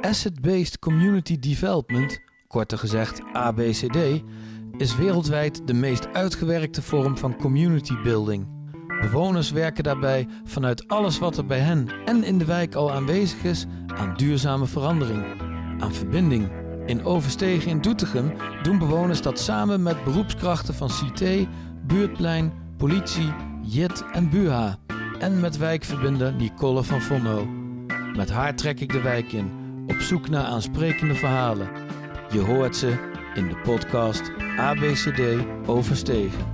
Asset-Based Community Development, korter gezegd ABCD, is wereldwijd de meest uitgewerkte vorm van community building. Bewoners werken daarbij vanuit alles wat er bij hen en in de wijk al aanwezig is aan duurzame verandering, aan verbinding. In Overstegen in Doetinchem doen bewoners dat samen met beroepskrachten van CT, Buurtplein, politie, JIT en BUHA. En met wijkverbinder Nicole van Vonno. Met haar trek ik de wijk in, zoek naar aansprekende verhalen. Je hoort ze in de podcast ABCD Overstegen.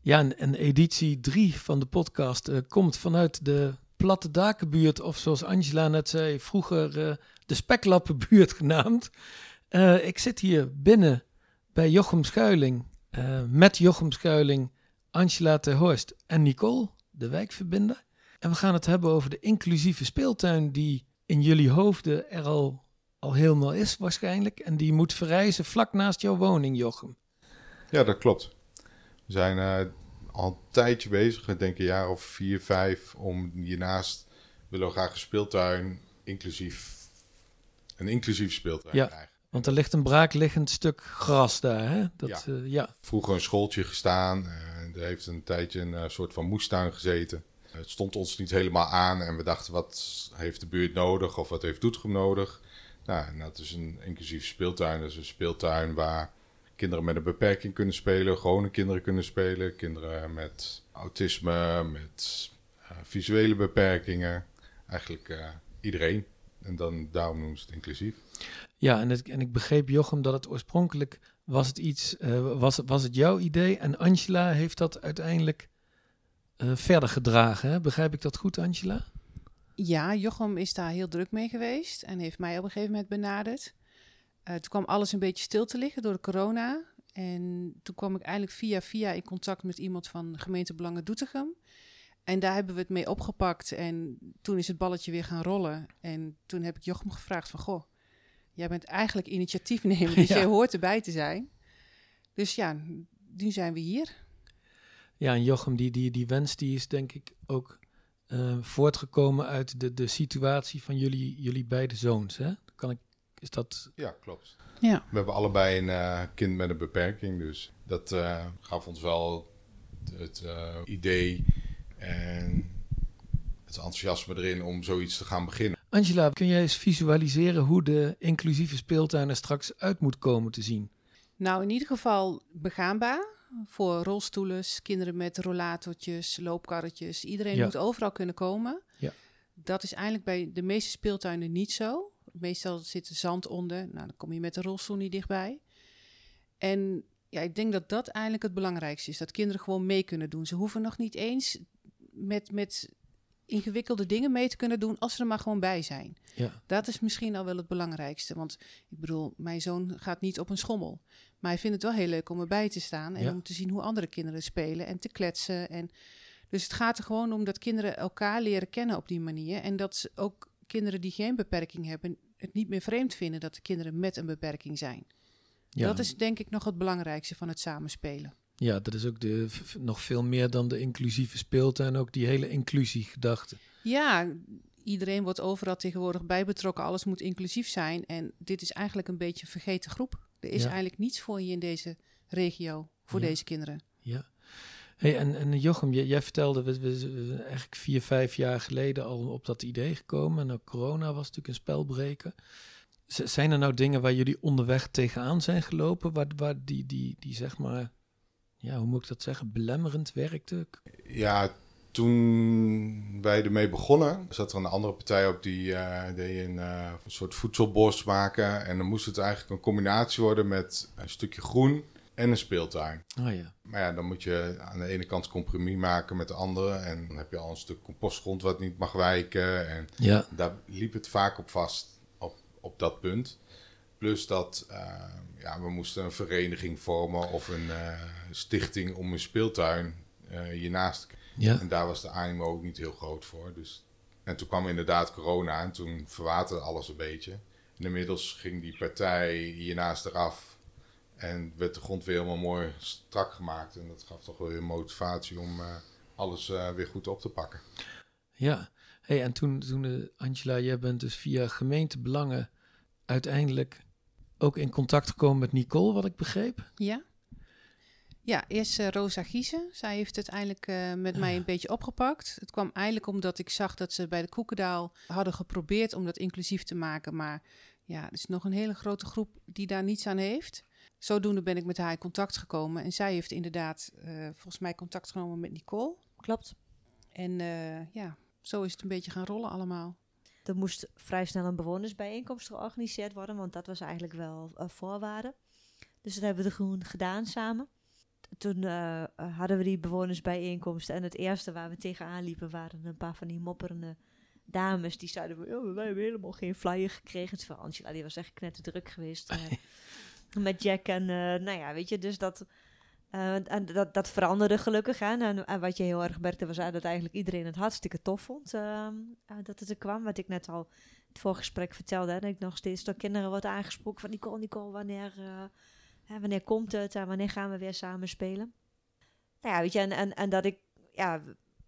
Ja, en, editie 3 van de podcast eh, komt vanuit de Platte Dakenbuurt, of zoals Angela net zei, vroeger uh, de Speklappenbuurt genaamd. Uh, ik zit hier binnen bij Jochem Schuiling, met Jochem Schuiling, Angela Terhorst en Nicole, de wijkverbinder. En we gaan het hebben over de inclusieve speeltuin die in jullie hoofden er al, al helemaal is waarschijnlijk. En die moet verrijzen vlak naast jouw woning, Jochem. Ja, dat klopt. We zijn uh, al een tijdje bezig, ik denk een jaar of vier, vijf, om hiernaast willen we graag een speeltuin, inclusief een inclusief speeltuin ja, krijgen. Want er ligt een braakliggend stuk gras daar, hè? Dat, ja. Uh, ja. Vroeger een schooltje gestaan, uh, er heeft een tijdje een soort van moestuin gezeten. Het stond ons niet helemaal aan en we dachten, wat heeft de buurt nodig of wat heeft Doetinchem nodig? Nou, en dat is een inclusief speeltuin. Dat is een speeltuin waar kinderen met een beperking kunnen spelen, gewone kinderen kunnen spelen, kinderen met autisme, met uh, visuele beperkingen. Eigenlijk uh, iedereen. En dan, daarom noemen ze het inclusief. Ja, en, en ik begreep Jochem dat het oorspronkelijk was het iets, uh, was, was het jouw idee en Angela heeft dat uiteindelijk verder gedragen. Hè? Begrijp ik dat goed, Angela? Ja, Jochem is daar heel druk mee geweest en heeft mij op een gegeven moment benaderd. Uh, toen kwam alles een beetje stil te liggen door de corona. En toen kwam ik eigenlijk via via in contact met iemand van gemeente Belangen Doetinchem. En daar hebben we het mee opgepakt. En toen is het balletje weer gaan rollen. En toen heb ik Jochem gevraagd van... Goh, jij bent eigenlijk initiatiefnemer, dus ja. jij hoort erbij te zijn. Dus ja, nu zijn we hier. Ja, en Jochem, die, die, die wens die is denk ik ook uh, voortgekomen uit de, de situatie van jullie, jullie beide zoons. Hè? Kan ik, is dat... Ja, klopt. Ja. We hebben allebei een uh, kind met een beperking, dus dat uh, gaf ons wel het idee en het enthousiasme erin om zoiets te gaan beginnen. Angela, kun jij eens visualiseren hoe de inclusieve speeltuin er straks uit moet komen te zien? Nou, in ieder geval begaanbaar voor rolstoelen, kinderen met rollatortjes, loopkarretjes. Iedereen ja. moet overal kunnen komen. Ja. Dat is eigenlijk bij de meeste speeltuinen niet zo. Meestal zit er zand onder. Nou, dan kom je met de rolstoel niet dichtbij. En ja, ik denk dat dat eigenlijk het belangrijkste is. Dat kinderen gewoon mee kunnen doen. Ze hoeven nog niet eens met, met ingewikkelde dingen mee te kunnen doen als ze er maar gewoon bij zijn. Ja. Dat is misschien al wel het belangrijkste. Want ik bedoel, mijn zoon gaat niet op een schommel. Maar hij vindt het wel heel leuk om erbij te staan en om te zien hoe andere kinderen spelen en te kletsen. En dus het gaat er gewoon om dat kinderen elkaar leren kennen op die manier. En dat ze ook kinderen die geen beperking hebben, het niet meer vreemd vinden dat de kinderen met een beperking zijn. Ja. Dat is denk ik nog het belangrijkste van het samenspelen. Ja, dat is ook de, nog veel meer dan de inclusieve speeltuin, ook die hele inclusiegedachte. Ja, iedereen wordt overal tegenwoordig bij betrokken. Alles moet inclusief zijn. En dit is eigenlijk een beetje een vergeten groep. Er is eigenlijk niets voor je in deze regio, voor deze kinderen. Ja. Hey, en, en Jochem, jij, vertelde, we, we, eigenlijk vier, vijf jaar geleden al op dat idee gekomen. En ook corona was natuurlijk een spelbreken. zijn er nou dingen waar jullie onderweg tegenaan zijn gelopen, waar, waar die, die, die zeg maar, ja, hoe moet ik dat zeggen, belemmerend werkte? Ja, toen wij ermee begonnen, zat er een andere partij op die uh, deed een, uh, een, soort voedselbos maken. En dan moest het eigenlijk een combinatie worden met een stukje groen en een speeltuin. Oh, ja. Maar ja, dan moet je aan de ene kant compromis maken met de andere. En dan heb je al een stuk compostgrond wat niet mag wijken. En ja. daar liep het vaak op vast, op, op dat punt. Plus dat uh, ja, we moesten een vereniging vormen of een stichting om een speeltuin hiernaast te ja. En daar was de animo ook niet heel groot voor. Dus, en toen kwam inderdaad corona en toen verwaterde alles een beetje. En inmiddels ging die partij hiernaast eraf. En werd de grond weer helemaal mooi strak gemaakt. En dat gaf toch wel weer motivatie om uh, alles uh, weer goed op te pakken. Ja, Hey, en toen, toen Angela, jij bent dus via gemeentebelangen uiteindelijk ook in contact gekomen met Nicole, wat ik begreep. Ja. Ja, eerst uh, Rosa Giezen. Zij heeft het eindelijk uh, met mij een beetje opgepakt. Het kwam eigenlijk omdat ik zag dat ze bij de Koekendaal hadden geprobeerd om dat inclusief te maken. Maar ja, er is nog een hele grote groep die daar niets aan heeft. Zodoende ben ik met haar in contact gekomen. En zij heeft inderdaad uh, volgens mij contact genomen met Nicole. Klopt. En ja, zo is het een beetje gaan rollen allemaal. Er moest vrij snel een bewonersbijeenkomst georganiseerd worden, want dat was eigenlijk wel uh, voorwaarde. Dus dat hebben we gewoon gedaan samen. Toen uh, hadden we die bewonersbijeenkomst en het eerste waar we tegenaan liepen waren een paar van die mopperende dames. Die zeiden, oh, wij hebben helemaal geen flyer gekregen. Terwijl Angela, die was echt knetterdruk geweest uh, met Jack. En nou ja, weet je, dus dat uh, en dat, dat veranderde gelukkig. Hè? En, en, wat je heel erg merkte was dat eigenlijk iedereen het hartstikke tof vond uh, dat het er kwam. Wat ik net al het voorgesprek vertelde. Dat ik nog steeds door kinderen wordt aangesproken van Nicole, Nicole, wanneer, uh, hè, wanneer komt het en wanneer gaan we weer samen spelen? Nou ja, weet je, en, en, dat ik, ja,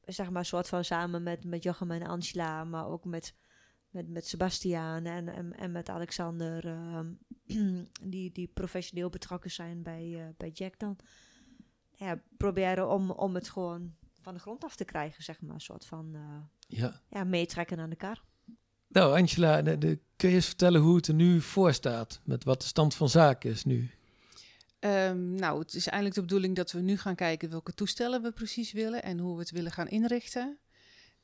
zeg maar, soort van samen met, met Jochem en Angela, maar ook met, met, met Sebastiaan en, en, en met Alexander, ehm, die, die professioneel betrokken zijn bij, bij Jack dan ja, proberen om, om het gewoon van de grond af te krijgen, zeg maar. Een soort van uh, ja. Ja, meetrekken aan de kar. Nou, Angela, de, de, kun je eens vertellen hoe het er nu voor staat? Met wat de stand van zaken is nu? Um, nou, het is eigenlijk de bedoeling dat we nu gaan kijken welke toestellen we precies willen en hoe we het willen gaan inrichten.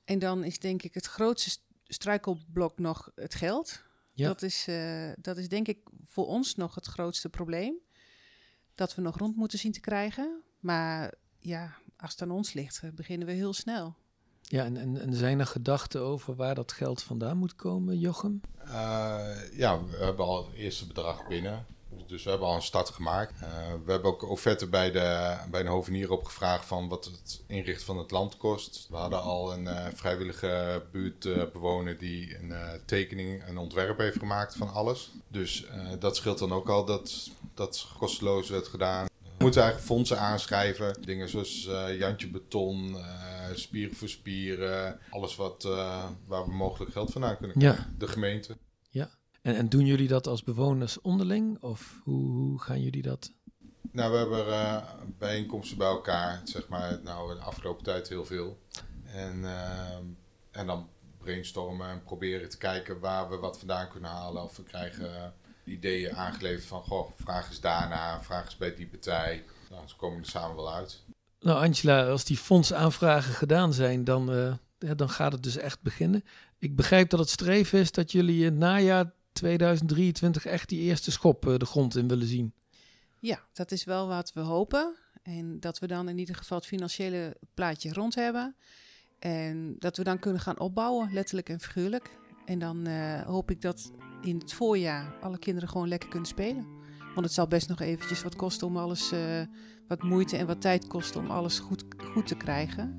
En dan is denk ik het grootste struikelblok nog het geld. Ja. Dat, is, uh, dat is denk ik voor ons nog het grootste probleem. Dat we nog rond moeten zien te krijgen. Maar ja, als het aan ons ligt, eh, beginnen we heel snel. Ja, en, en, en zijn er gedachten over waar dat geld vandaan moet komen, Jochem? Uh, ja, we hebben al het eerste bedrag binnen. Dus we hebben al een start gemaakt. Uh, we hebben ook offerte bij de, bij een hovenier opgevraagd van wat het inrichten van het land kost. We hadden al een uh, vrijwillige buurtbewoner die een tekening, een ontwerp heeft gemaakt van alles. Dus dat scheelt dan ook al dat dat kosteloos werd gedaan. We moeten eigenlijk fondsen aanschrijven. Dingen zoals uh, Jantje Beton, uh, Spieren voor Spieren. Alles wat, uh, waar we mogelijk geld vandaan kunnen krijgen. Ja. De gemeente. Ja. En, en, doen jullie dat als bewoners onderling? Of hoe, hoe gaan jullie dat? Nou, we hebben bijeenkomsten bij elkaar. Zeg maar, nou, de afgelopen tijd heel veel. En, en dan brainstormen en proberen te kijken waar we wat vandaan kunnen halen. Of we krijgen ideeën aangeleverd van, goh, vraag eens daarna, vraag eens bij die partij. Nou, ze komen er samen wel uit. Nou, Angela, als die fondsaanvragen gedaan zijn, dan, uh, ja, dan gaat het dus echt beginnen. Ik begrijp dat het streven is dat jullie in het najaar 2023 echt die eerste schop uh, de grond in willen zien. Ja, dat is wel wat we hopen. En dat we dan in ieder geval het financiële plaatje rond hebben. En dat we dan kunnen gaan opbouwen, letterlijk en figuurlijk. En dan uh, hoop ik dat in het voorjaar alle kinderen gewoon lekker kunnen spelen. Want het zal best nog eventjes wat kosten om alles, uh, wat moeite en wat tijd kosten om alles goed, goed te krijgen.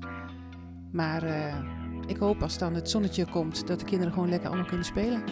Maar uh, ik hoop als dan het zonnetje komt dat de kinderen gewoon lekker allemaal kunnen spelen.